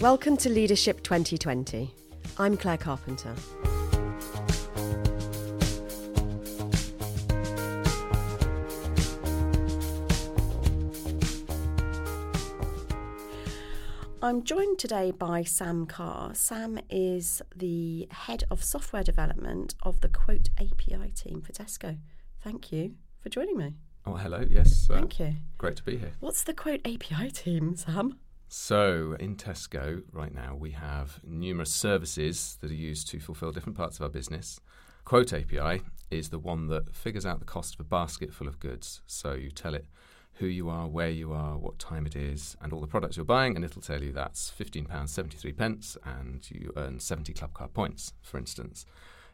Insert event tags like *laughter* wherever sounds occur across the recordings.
Welcome to Leadership 2020. I'm Claire Carpenter. I'm joined today by Sam Carr. Sam is the head of software development of the Quote API team for Tesco. Thank you for joining me. Oh, hello. Yes. uh, Thank you. Great to be here. What's the Quote API team, Sam? So, in Tesco right now, we have numerous services that are used to fulfill different parts of our business. Quote API is the one that figures out the cost of a basket full of goods. So, you tell it who you are, where you are, what time it is, and all the products you're buying, and it'll tell you that's £15.73 pence, and you earn 70 club card points, for instance.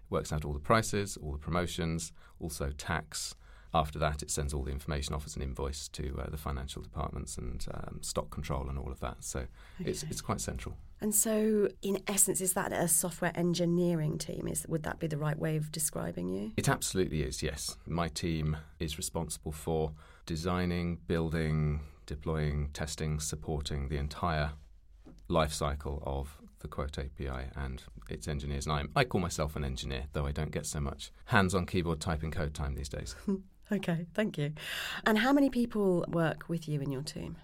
It works out all the prices, all the promotions, also tax, after that, it sends all the information off as an invoice to uh, the financial departments and um, stock control and all of that. So okay. it's, it's quite central. And so, in essence, is that a software engineering team? Is would that be the right way of describing you? It absolutely is. Yes, my team is responsible for designing, building, deploying, testing, supporting the entire life cycle of the Quote API and its engineers. And I, I call myself an engineer, though I don't get so much hands-on keyboard typing code time these days. *laughs* Okay, thank you. And how many people work with you in your team?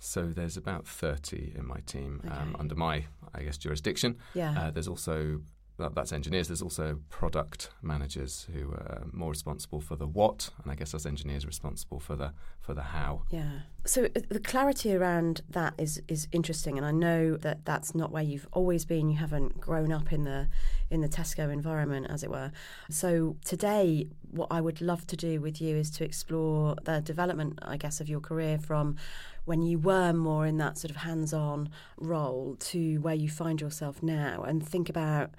So there's about 30 in my team um, okay. um, under my, I guess, jurisdiction. Yeah. Uh, there's also that's engineers. There's also product managers who are more responsible for the what, and I guess as engineers responsible for the for the how. Yeah. So uh, the clarity around that is is interesting, and I know that that's not where you've always been. You haven't grown up in the in the Tesco environment, as it were. So today, what I would love to do with you is to explore the development, I guess, of your career from when you were more in that sort of hands-on role to where you find yourself now, and think about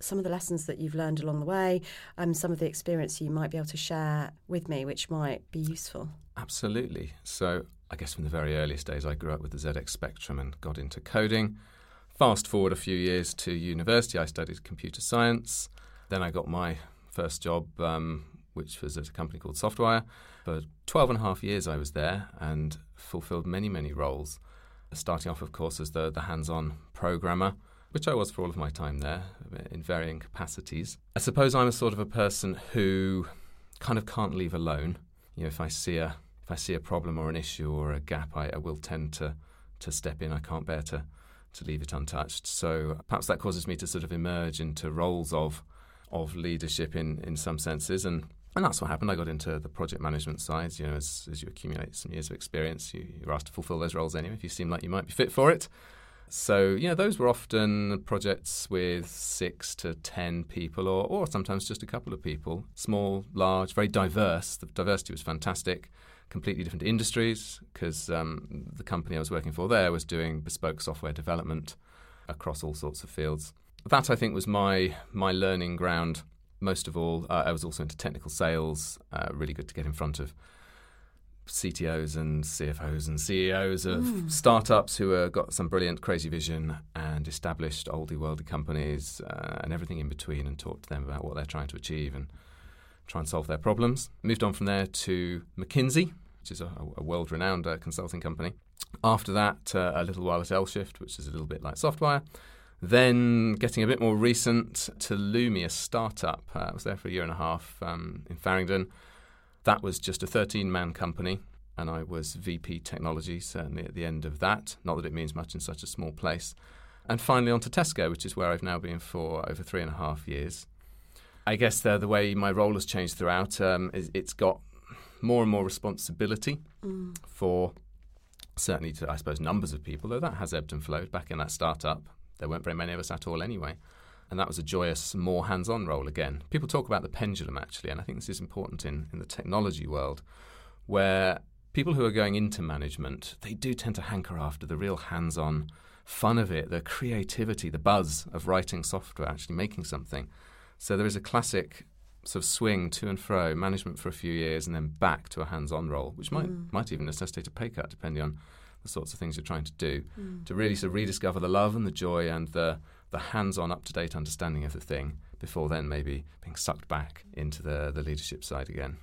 some of the lessons that you've learned along the way, um, some of the experience you might be able to share with me, which might be useful. Absolutely. So, I guess from the very earliest days, I grew up with the ZX Spectrum and got into coding. Fast forward a few years to university, I studied computer science. Then I got my first job, um, which was at a company called Softwire. For 12 and a half years, I was there and fulfilled many, many roles. Starting off, of course, as the, the hands on programmer which I was for all of my time there in varying capacities. I suppose I'm a sort of a person who kind of can't leave alone. You know, if I see a if I see a problem or an issue or a gap, I, I will tend to to step in. I can't bear to to leave it untouched. So perhaps that causes me to sort of emerge into roles of of leadership in in some senses and. And that's what happened. I got into the project management side. You know, as, as you accumulate some years of experience, you, you're asked to fulfill those roles anyway if you seem like you might be fit for it. So, you know, those were often projects with six to ten people or, or sometimes just a couple of people. Small, large, very diverse. The diversity was fantastic. Completely different industries because um, the company I was working for there was doing bespoke software development across all sorts of fields. That, I think, was my, my learning ground most of all. Uh, I was also into technical sales, uh, really good to get in front of CTOs and CFOs and CEOs of mm. startups who have got some brilliant, crazy vision and established oldie worldy companies uh, and everything in between and talk to them about what they're trying to achieve and try and solve their problems. Moved on from there to McKinsey, which is a, a world renowned uh, consulting company. After that, uh, a little while at L-Shift, which is a little bit like Softwire. Then, getting a bit more recent, to Lumi, a startup. Uh, I was there for a year and a half um, in Farringdon that was just a 13 man company, and I was VP technology, certainly at the end of that. Not that it means much in such a small place. And finally, on to Tesco, which is where I've now been for over three and a half years. I guess the, the way my role has changed throughout, um, is it's got more and more responsibility mm. for certainly, to, I suppose, numbers of people, though that has ebbed and flowed. Back in that startup, there weren't very many of us at all anyway and that was a joyous, more hands on role again. People talk about the pendulum actually, and I think this is important in, in the technology world, where people who are going into management, they do tend to hanker after the real hands on fun of it, the creativity, the buzz of writing software, actually making something. So there is a classic sort of swing to and fro, management for a few years, and then back to a hands on role, which might, mm. might even necessitate a pay cut depending on the sorts of things you're trying to do, mm. to really sort of rediscover the love and the joy and the the hands-on, up-to-date understanding of the thing before then maybe being sucked back into the the leadership side again.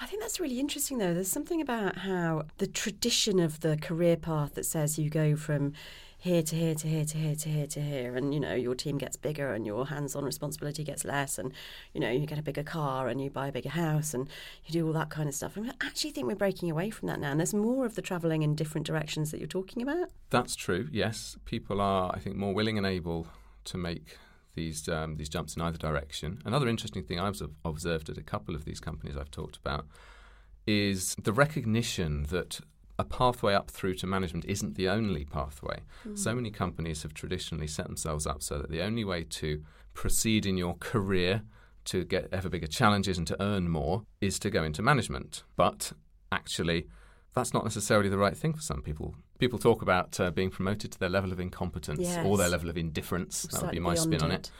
I think that's really interesting, though. There's something about how the tradition of the career path that says you go from here to here to here to here to here to here, and you know your team gets bigger and your hands-on responsibility gets less, and you know you get a bigger car and you buy a bigger house and you do all that kind of stuff. And I actually think we're breaking away from that now, and there's more of the travelling in different directions that you're talking about. That's true. Yes, people are, I think, more willing and able to make these um, these jumps in either direction. Another interesting thing I've observed at a couple of these companies I've talked about is the recognition that a pathway up through to management isn't the only pathway. Mm. So many companies have traditionally set themselves up so that the only way to proceed in your career to get ever bigger challenges and to earn more is to go into management. But actually, that's not necessarily the right thing for some people. People talk about uh, being promoted to their level of incompetence yes. or their level of indifference. That would be my spin on it.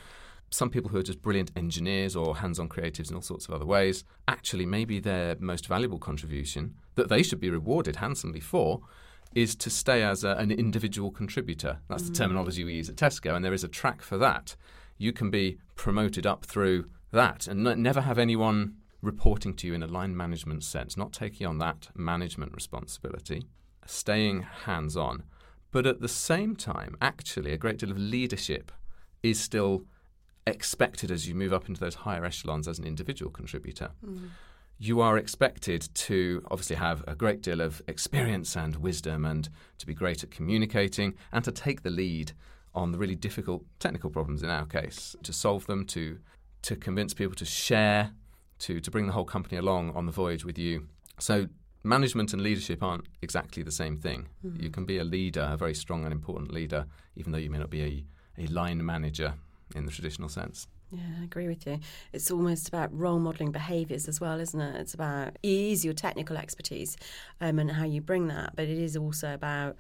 Some people who are just brilliant engineers or hands on creatives in all sorts of other ways, actually, maybe their most valuable contribution that they should be rewarded handsomely for is to stay as a, an individual contributor. That's mm. the terminology we use at Tesco, and there is a track for that. You can be promoted up through that and n- never have anyone reporting to you in a line management sense, not taking on that management responsibility, staying hands on. But at the same time, actually, a great deal of leadership is still expected as you move up into those higher echelons as an individual contributor. Mm. You are expected to obviously have a great deal of experience and wisdom and to be great at communicating and to take the lead on the really difficult technical problems in our case, to solve them, to to convince people to share to, to bring the whole company along on the voyage with you. So management and leadership aren't exactly the same thing. Mm. You can be a leader, a very strong and important leader, even though you may not be a, a line manager in the traditional sense. Yeah, I agree with you. It's almost about role modelling behaviours as well, isn't it? It's about ease your technical expertise um, and how you bring that, but it is also about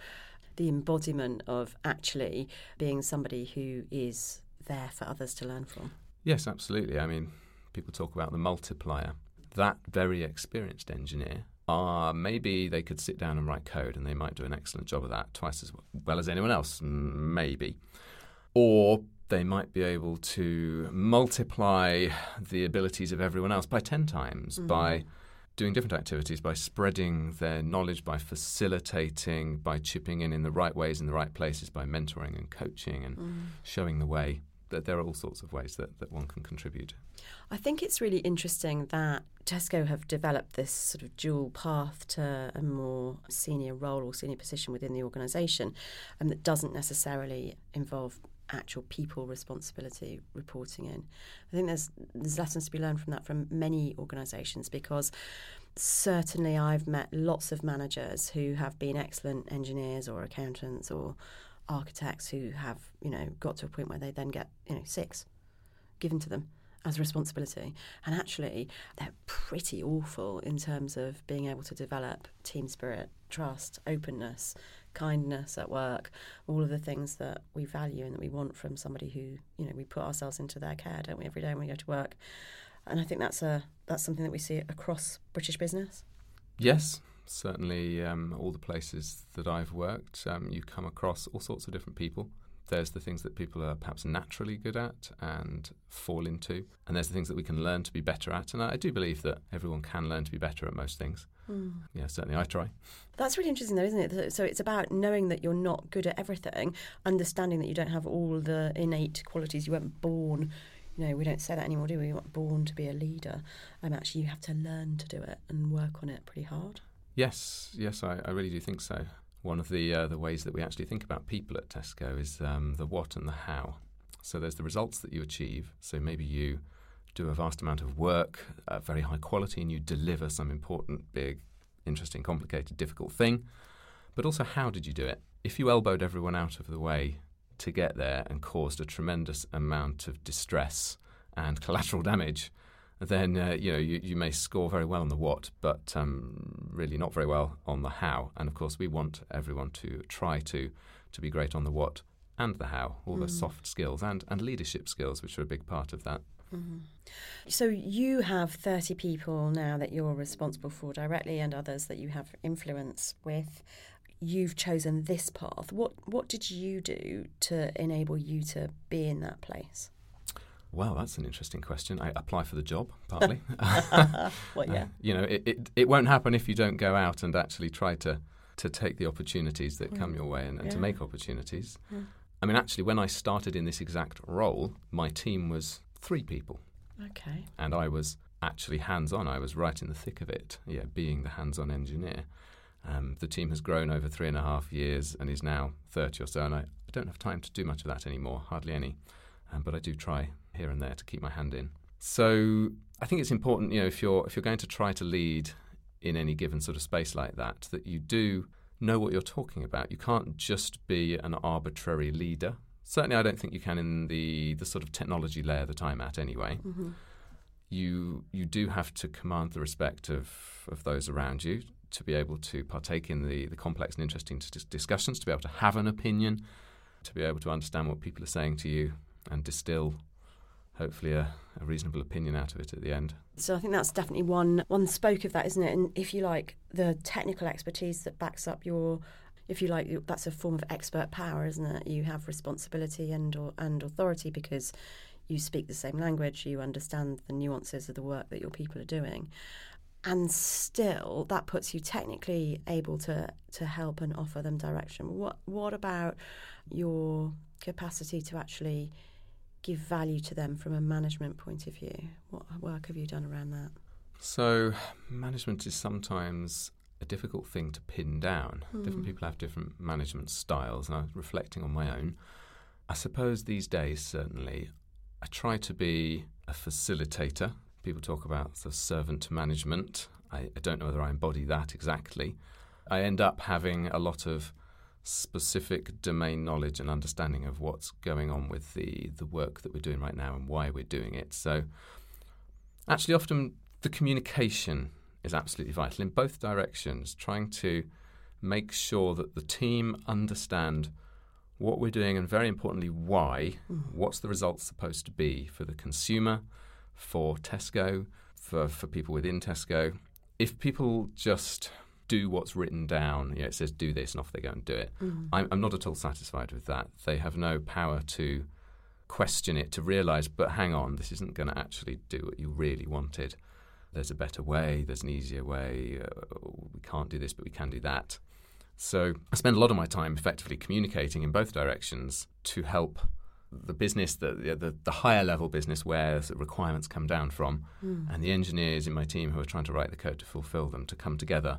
the embodiment of actually being somebody who is there for others to learn from. Yes, absolutely. I mean, people talk about the multiplier. That very experienced engineer uh, maybe they could sit down and write code and they might do an excellent job of that twice as well as anyone else, maybe. Or they might be able to multiply the abilities of everyone else by 10 times mm-hmm. by doing different activities, by spreading their knowledge, by facilitating, by chipping in in the right ways in the right places, by mentoring and coaching and mm. showing the way that there are all sorts of ways that, that one can contribute. I think it's really interesting that Tesco have developed this sort of dual path to a more senior role or senior position within the organisation, and that doesn't necessarily involve actual people responsibility reporting in. I think there's there's lessons to be learned from that from many organisations because certainly I've met lots of managers who have been excellent engineers or accountants or architects who have, you know, got to a point where they then get, you know, six given to them as responsibility. And actually, they're pretty awful in terms of being able to develop team spirit, trust, openness, kindness at work, all of the things that we value and that we want from somebody who, you know, we put ourselves into their care, don't we, every day when we go to work. And I think that's a that's something that we see across British business. Yes, certainly um, all the places that I've worked, um, you come across all sorts of different people. There's the things that people are perhaps naturally good at and fall into, and there's the things that we can learn to be better at. And I, I do believe that everyone can learn to be better at most things. Mm. Yeah, certainly I try. That's really interesting, though, isn't it? So it's about knowing that you're not good at everything, understanding that you don't have all the innate qualities. You weren't born you know, we don't say that anymore, do we? You're not born to be a leader. Um, actually, you have to learn to do it and work on it pretty hard. Yes, yes, I, I really do think so. One of the uh, the ways that we actually think about people at Tesco is um, the what and the how. So there's the results that you achieve. So maybe you do a vast amount of work, uh, very high quality, and you deliver some important, big, interesting, complicated, difficult thing. But also, how did you do it? If you elbowed everyone out of the way to get there and caused a tremendous amount of distress and *laughs* collateral damage, then uh, you know you, you may score very well on the what, but um, really not very well on the how. And of course, we want everyone to try to to be great on the what and the how, all mm. the soft skills and and leadership skills, which are a big part of that. Mm-hmm. So you have 30 people now that you're responsible for directly and others that you have influence with. You've chosen this path. What what did you do to enable you to be in that place? Well, that's an interesting question. I apply for the job *laughs* partly. *laughs* well, yeah. Uh, you know, it, it, it won't happen if you don't go out and actually try to to take the opportunities that come your way and, and to make opportunities. Yeah. I mean, actually, when I started in this exact role, my team was three people, Okay. and I was actually hands on. I was right in the thick of it, yeah, being the hands on engineer. Um, the team has grown over three and a half years and is now 30 or so, and I, I don't have time to do much of that anymore, hardly any. Um, but I do try here and there to keep my hand in. So I think it's important, you know, if you're if you're going to try to lead in any given sort of space like that, that you do know what you're talking about. You can't just be an arbitrary leader. Certainly, I don't think you can in the the sort of technology layer that I'm at, anyway. hmm You you do have to command the respect of of those around you to be able to partake in the the complex and interesting dis- discussions, to be able to have an opinion, to be able to understand what people are saying to you, and distill hopefully a, a reasonable opinion out of it at the end. So I think that's definitely one one spoke of that, isn't it? And if you like, the technical expertise that backs up your, if you like, that's a form of expert power, isn't it? You have responsibility and or, and authority because you speak the same language, you understand the nuances of the work that your people are doing, and still that puts you technically able to to help and offer them direction. What what about your capacity to actually give value to them from a management point of view? What work have you done around that? So, management is sometimes a difficult thing to pin down. Different hmm. people have different management styles, and I was reflecting on my own. I suppose these days, certainly, I try to be a facilitator. People talk about the servant management. I, I don't know whether I embody that exactly. I end up having a lot of specific domain knowledge and understanding of what's going on with the, the work that we're doing right now and why we're doing it. So, actually, often the communication is absolutely vital in both directions, trying to make sure that the team understand what we're doing and, very importantly, why. Mm-hmm. What's the result supposed to be for the consumer, for Tesco, for, for people within Tesco? If people just do what's written down, you know, it says do this and off they go and do it, I'm, I'm not at all satisfied with that. They have no power to question it, to realize, but hang on, this isn't going to actually do what you really wanted. There's a better way, there's an easier way, uh, we can't do this, but we can do that. So I spend a lot of my time effectively communicating in both directions to help the business, the, the, the higher level business where the requirements come down from, and the engineers in my team who are trying to write the code to fulfill them to come together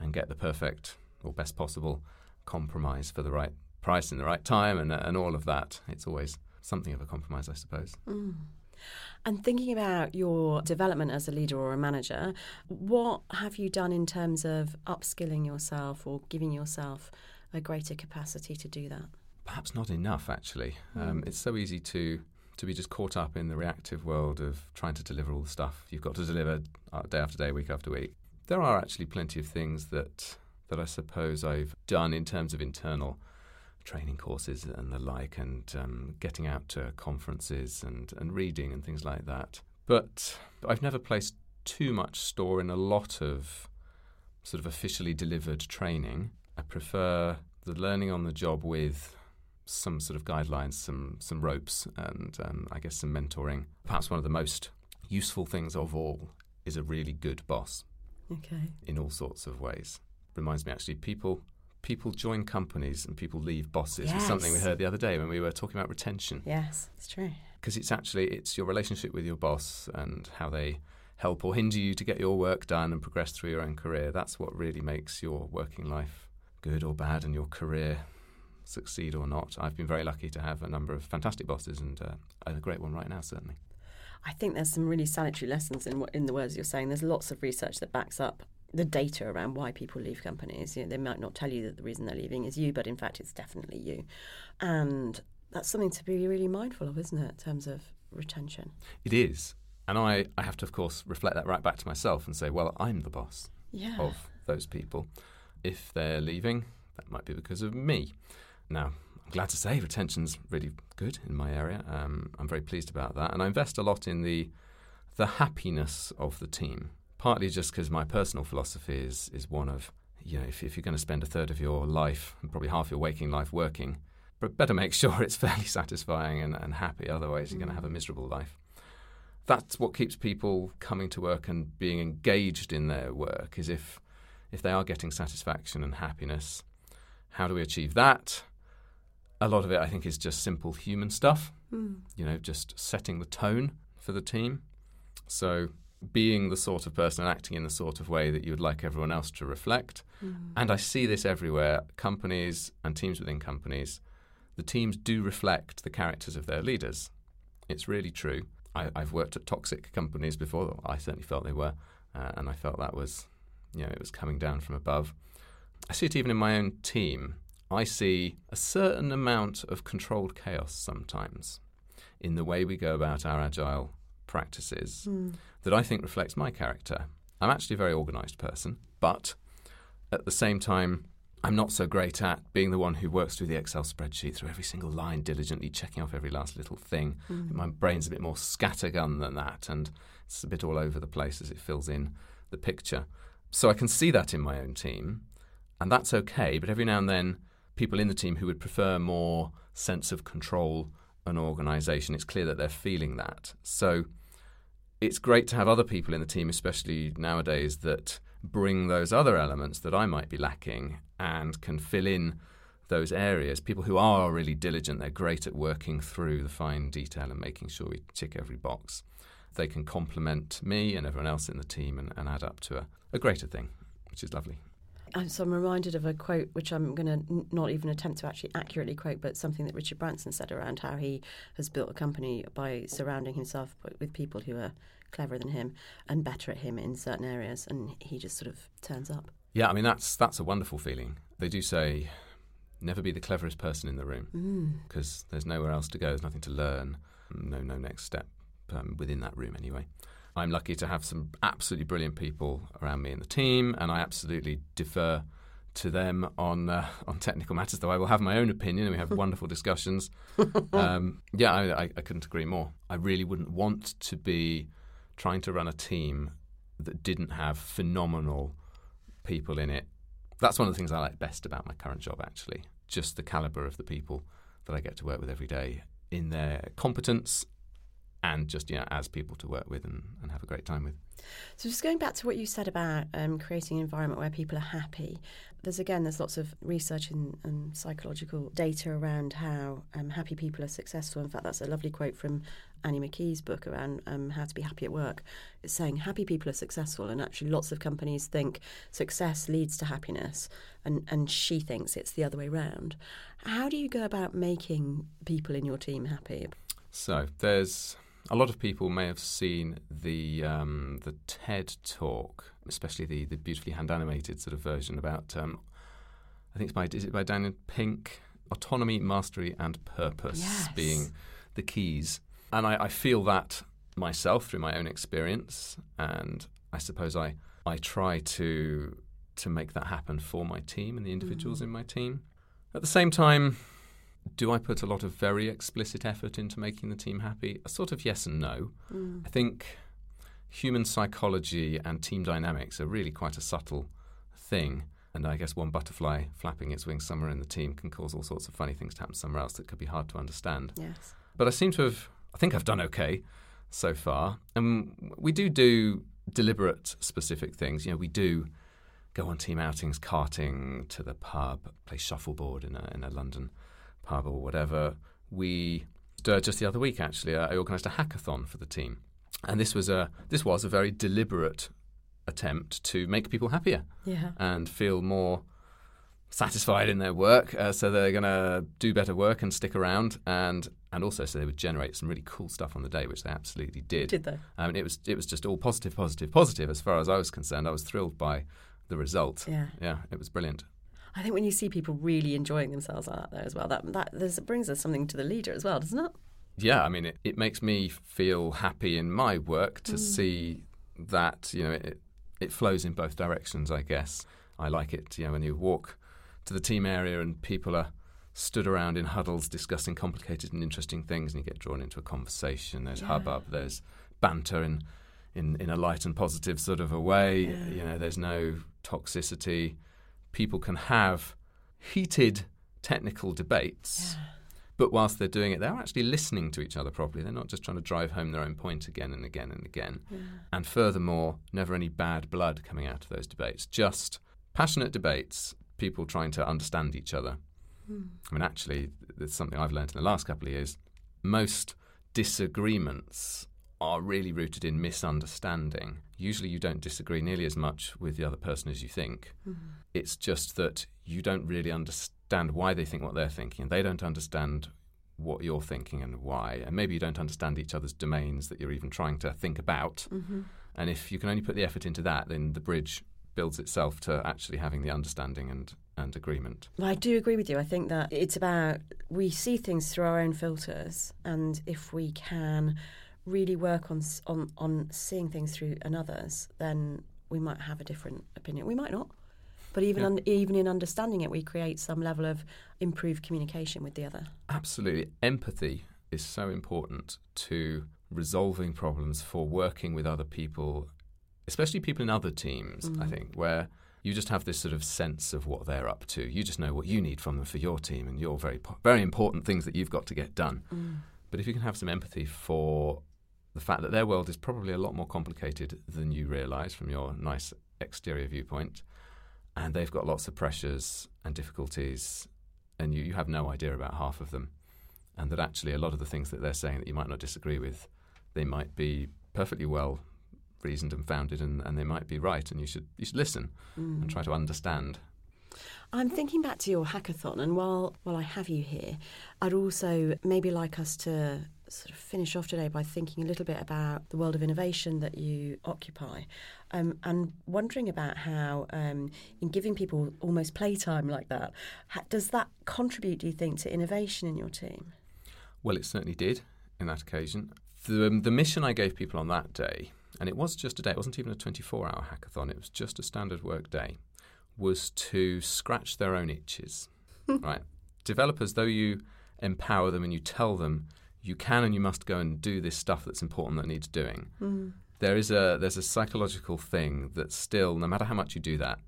and get the perfect or best possible compromise for the right price in the right time and, and all of that. It's always something of a compromise, I suppose. And thinking about your development as a leader or a manager, what have you done in terms of upskilling yourself or giving yourself a greater capacity to do that? Perhaps not enough, actually. Um, it's so easy to to be just caught up in the reactive world of trying to deliver all the stuff you've got to deliver uh, day after day, week after week. There are actually plenty of things that that I suppose I've done in terms of internal training courses and the like, and um, getting out to conferences and, and reading and things like that. But I've never placed too much store in a lot of sort of officially delivered training. I prefer the learning on the job with some sort of guidelines, some some ropes, and um, I guess some mentoring. Perhaps one of the most useful things of all is a really good boss Okay. in all sorts of ways. Reminds me actually, people people join companies and people leave bosses. It's something we heard the other day when we were talking about retention Yes, it's true. because it's actually it's your relationship with your boss and how they help or hinder you to get your work done and progress through your own career. That's what really makes your working life good or bad and your career succeed or not. I've been very lucky to have a number of fantastic bosses and uh, a great one right now, certainly. I think there's some really salutary lessons in in the words you're saying. There's lots of research that backs up the data around why people leave companies. You know, they might not tell you that the reason they're leaving is you, but in fact, it's definitely you. And that's something to be really mindful of, isn't it, in terms of retention? It is. And I, I have to, of course, reflect that right back to myself and say, well, I'm the boss Yeah. of those people. If they're leaving, that might be because of me. Now, I'm glad to say retention's really good in my area. Um, I'm very pleased about that, and I invest a lot in the the happiness of the team. Partly just because my personal philosophy is is one of you know if, if you're going to spend a third of your life and probably half your waking life working, but better make *laughs* sure it's fairly satisfying and, and happy. Otherwise, you're going to have a miserable life. That's what keeps people coming to work and being engaged in their work. Is if if they are getting satisfaction and happiness, how do we achieve that? A lot of it, I think, is just simple human stuff. Mm. You know, just setting the tone for the team. So, being the sort of person and acting in the sort of way that you would like everyone else to reflect. Mm. And I see this everywhere companies and teams within companies. The teams do reflect the characters of their leaders. It's really true. I, have worked at toxic companies before. I certainly felt they were, uh, and I felt that was, you know, it was coming down from above. I see it even in my own team. I see a certain amount of controlled chaos sometimes in the way we go about our agile practices Mm. that I think reflects my character. I'm actually a very organised person, but at the same time, I'm not so great at being the one who works through the Excel spreadsheet, through every single line, diligently checking off every last little thing. Mm. My brain's a bit more scattergun than that, and it's a bit all over the place as it fills in the picture. So I can see that in my own team, and that's okay. But every now and then, people in the team who would prefer more sense of control and organisation, it's clear that they're feeling that. So it's great to have other people in the team, especially nowadays, that bring those other elements that I might be lacking and can fill in those areas. People who are really diligent, they're great at working through the fine detail and making sure we tick every box. They can complement me and everyone else in the team and, and add up to a, a greater thing, which is lovely. And so I'm reminded of a quote, which I'm going to n- not even attempt to actually accurately quote, but something that Richard Branson said around how he has built a company by surrounding himself with people who are cleverer than him and better at him in certain areas, and he just sort of turns up. Yeah, I mean that's that's a wonderful feeling. They do say never be the cleverest person in the room because Mm. there's nowhere else to go. There's nothing to learn. No, no next step um, within that room anyway. I'm lucky to have some absolutely brilliant people around me in the team, and I absolutely defer to them on uh, on technical matters. Though I will have my own opinion, and we have *laughs* wonderful discussions. *laughs* Um, yeah, I, I, I couldn't agree more. I really wouldn't want to be trying to run a team that didn't have phenomenal people in it. That's one of the things I like best about my current job, actually. Just the caliber of the people that I get to work with every day in their competence and just, you know, as people to work with and, and have a great time with. So just going back to what you said about um, creating an environment where people are happy, there's again there's lots of research and, and psychological data around how um, happy people are successful. In fact, that's a lovely quote from Annie McKee's book around um, how to be happy at work. It's saying happy people are successful, and actually lots of companies think success leads to happiness, and and she thinks it's the other way round. How do you go about making people in your team happy? So there's a lot of people may have seen the um, the TED talk, especially the, the beautifully hand animated sort of version about. Um, I think it's by is it by Daniel Pink? Autonomy, mastery, and purpose Yes. being the keys, and I, I feel that myself through my own experience, and I suppose I I try to to make that happen for my team and the individuals in my team. At the same time, do I put a lot of very explicit effort into making the team happy? A sort of yes and no. Mm. I think human psychology and team dynamics are really quite a subtle thing. And I guess one butterfly flapping its wings somewhere in the team can cause all sorts of funny things to happen somewhere else that could be hard to understand. Yes. But I seem to have, I think I've done okay so far. And we do do deliberate specific things. You know, we do go on team outings, karting to the pub, play shuffleboard in a, in a London pub or whatever. We uh, just the other week actually, uh, I organised a hackathon for the team, and this was a this was a very deliberate attempt to make people happier Yeah. and feel more satisfied in their work. Uh, so they're going to do better work and stick around, and and also so they would generate some really cool stuff on the day, which they absolutely did. Did they? Um, it was it was just all positive, positive, positive. As far as I was concerned, I was thrilled by the result. Yeah. Yeah, it was brilliant. I think when you see people really enjoying themselves out there as well, that that there's, brings us something to the leader as well, doesn't it? Yeah, I mean, it, it makes me feel happy in my work to mm. see that you know it it flows in both directions. I guess I like it. You know, when you walk to the team area and people are stood around in huddles discussing complicated and interesting things, and you get drawn into a conversation. There's Yeah. hubbub. There's banter in, in in a light and positive sort of a way. Yeah. You know, there's no toxicity. People can have heated technical debates. But whilst they're doing it, they're actually listening to each other properly. They're not just trying to drive home their own point again and again and again. And furthermore, never any bad blood coming out of those debates. Just passionate debates, people trying to understand each other. Mm. I mean, actually, it's something I've learned in the last couple of years. Most disagreements are really rooted in misunderstanding. Usually, you don't disagree nearly as much with the other person as you think. Mm. It's just that you don't really understand why they think what they're thinking, and they don't understand what you're thinking and why. And maybe you don't understand each other's domains that you're even trying to think about. Mm-hmm. And if you can only put the effort into that, then the bridge builds itself to actually having the understanding and, and agreement. Well, I do agree with you. I think that it's about we see things through our own filters, and if we can really work on on on seeing things through another's, then we might have a different opinion. We might not. But even yeah. un, even in understanding it, we create some level of improved communication with the other. Absolutely, empathy is so important to resolving problems for working with other people, especially people in other teams. Mm. I think where you just have this sort of sense of what they're up to. You just know what you need from them for your team and your very very important things that you've got to get done. Mm. But if you can have some empathy for the fact that their world is probably a lot more complicated than you realize from your nice exterior viewpoint, and they've got lots of pressures and difficulties, and you, you have no idea about half of them. And that actually, a lot of the things that they're saying that you might not disagree with, they might be perfectly well reasoned and founded, and, and they might be right, and you should you should listen mm. and try to understand. I'm thinking back to your hackathon, and while while I have you here, I'd also maybe like us to sort of finish off today by thinking a little bit about the world of innovation that you occupy um, and wondering about how, um, in giving people almost playtime like that, how, does that contribute, do you think, to innovation in your team? Well, it certainly did in that occasion. The, um, the mission I gave people on that day, and it was just a day, it wasn't even a 24 hour hackathon, it was just a standard work day, was to scratch their own itches. *laughs* right? Developers, though you empower them and you tell them you can and you must go and do this stuff that's important that needs doing. Mm. There is a there's a psychological thing that still, no matter how much you do that,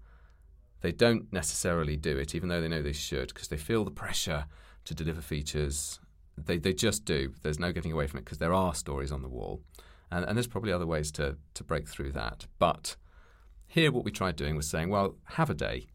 they don't necessarily do it, even though they know they should, because they feel the pressure to deliver features. They they just do. There's no getting away from it because there are stories on the wall, and, and there's probably other ways to to break through that. But here, what we tried doing was saying, well, have a day,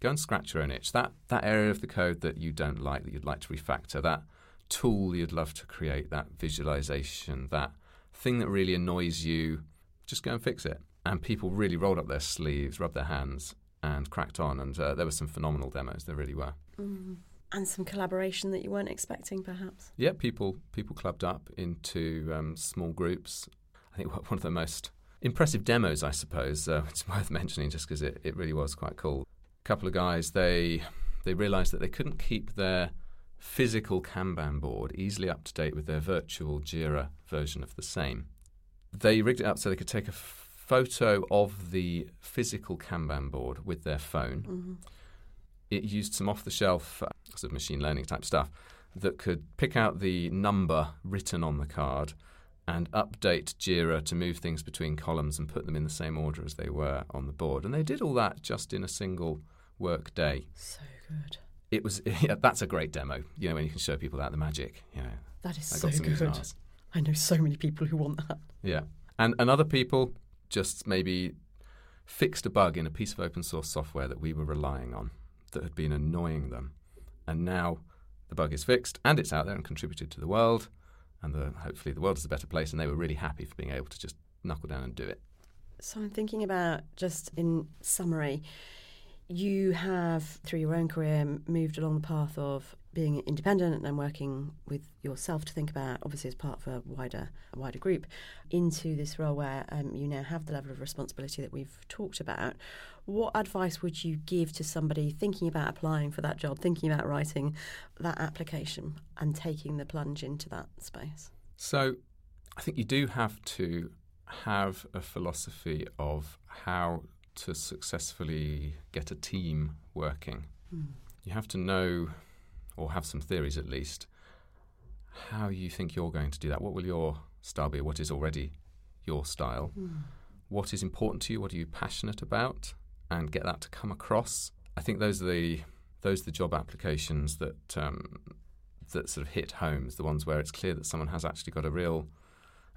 go and scratch your own itch. That that area of the code that you don't like, that you'd like to refactor, that tool you'd love to create, that visualization, that thing that really annoys you, just go and fix it. And people really rolled up their sleeves, rubbed their hands, and cracked on. And uh, there were some phenomenal demos. There really were. Mm. And some collaboration that you weren't expecting, perhaps. Yeah, people people clubbed up into um, small groups. I think one of the most impressive demos, I suppose, uh, *laughs* it's worth mentioning just because it, it really was quite cool. A couple of guys, they they realised that they couldn't keep their physical Kanban board easily up to date with their virtual Jira version of the same. They rigged it up so they could take a photo of the physical Kanban board with their phone. Mm-hmm. It used some off the shelf uh, sort of machine learning type stuff that could pick out the number written on the card and update Jira to move things between columns and put them in the same order as they were on the board. And they did all that just in a single work day. So good it was *laughs* yeah, that's a great demo. You know, when you can show people that the magic. You know, that is so good. I know so many people who want that. Yeah, and and other people just maybe fixed a bug in a piece of open source software that we were relying on that had been annoying them, and now the bug is fixed and it's out there and contributed to the world, and the, hopefully the world is a better place. And they were really happy for being able to just knuckle down and do it. So I'm thinking about just in summary you have, through your own career, moved along the path of being independent and working with yourself to think about, obviously as part of a wider, a wider group, into this role where um, you now have the level of responsibility that we've talked about. What advice would you give to somebody thinking about applying for that job, thinking about writing that application and taking the plunge into that space? So, I think you do have to have a philosophy of how to successfully get a team working, mm. you have to know, or have some theories at least, how you think you're going to do that. What will your style be? What is already your style? Mm. What is important to you? What are you passionate about? And get that to come across. I think those are the those are the job applications that um, that sort of hit homes. The ones where it's clear that someone has actually got a real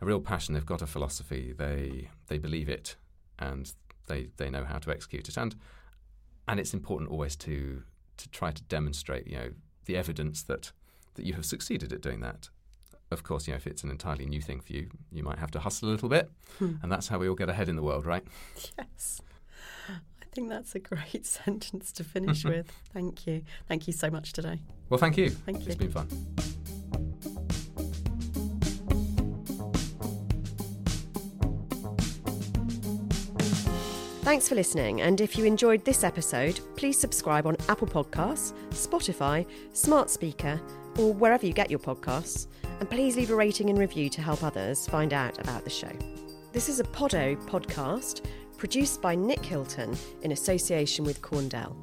a real passion. They've got a philosophy. They they believe it, and they they know how to execute it. And and it's important always to to try to demonstrate, you know, the evidence that that you have succeeded at doing that. Of course, you know, if it's an entirely new thing for you, you might have to hustle a little bit, Hmm. and that's how we all get ahead in the world, right? Yes. I think that's a great *laughs* sentence to finish *laughs* with. Thank you. Thank you so much today. Well, thank you. Thank you. It's been fun. Thanks for listening, and if you enjoyed this episode, please subscribe on Apple Podcasts, Spotify, Smart Speaker, or wherever you get your podcasts, and please leave a rating and review to help others find out about the show. This is a Podot podcast produced by Nick Hilton in association with Corndel.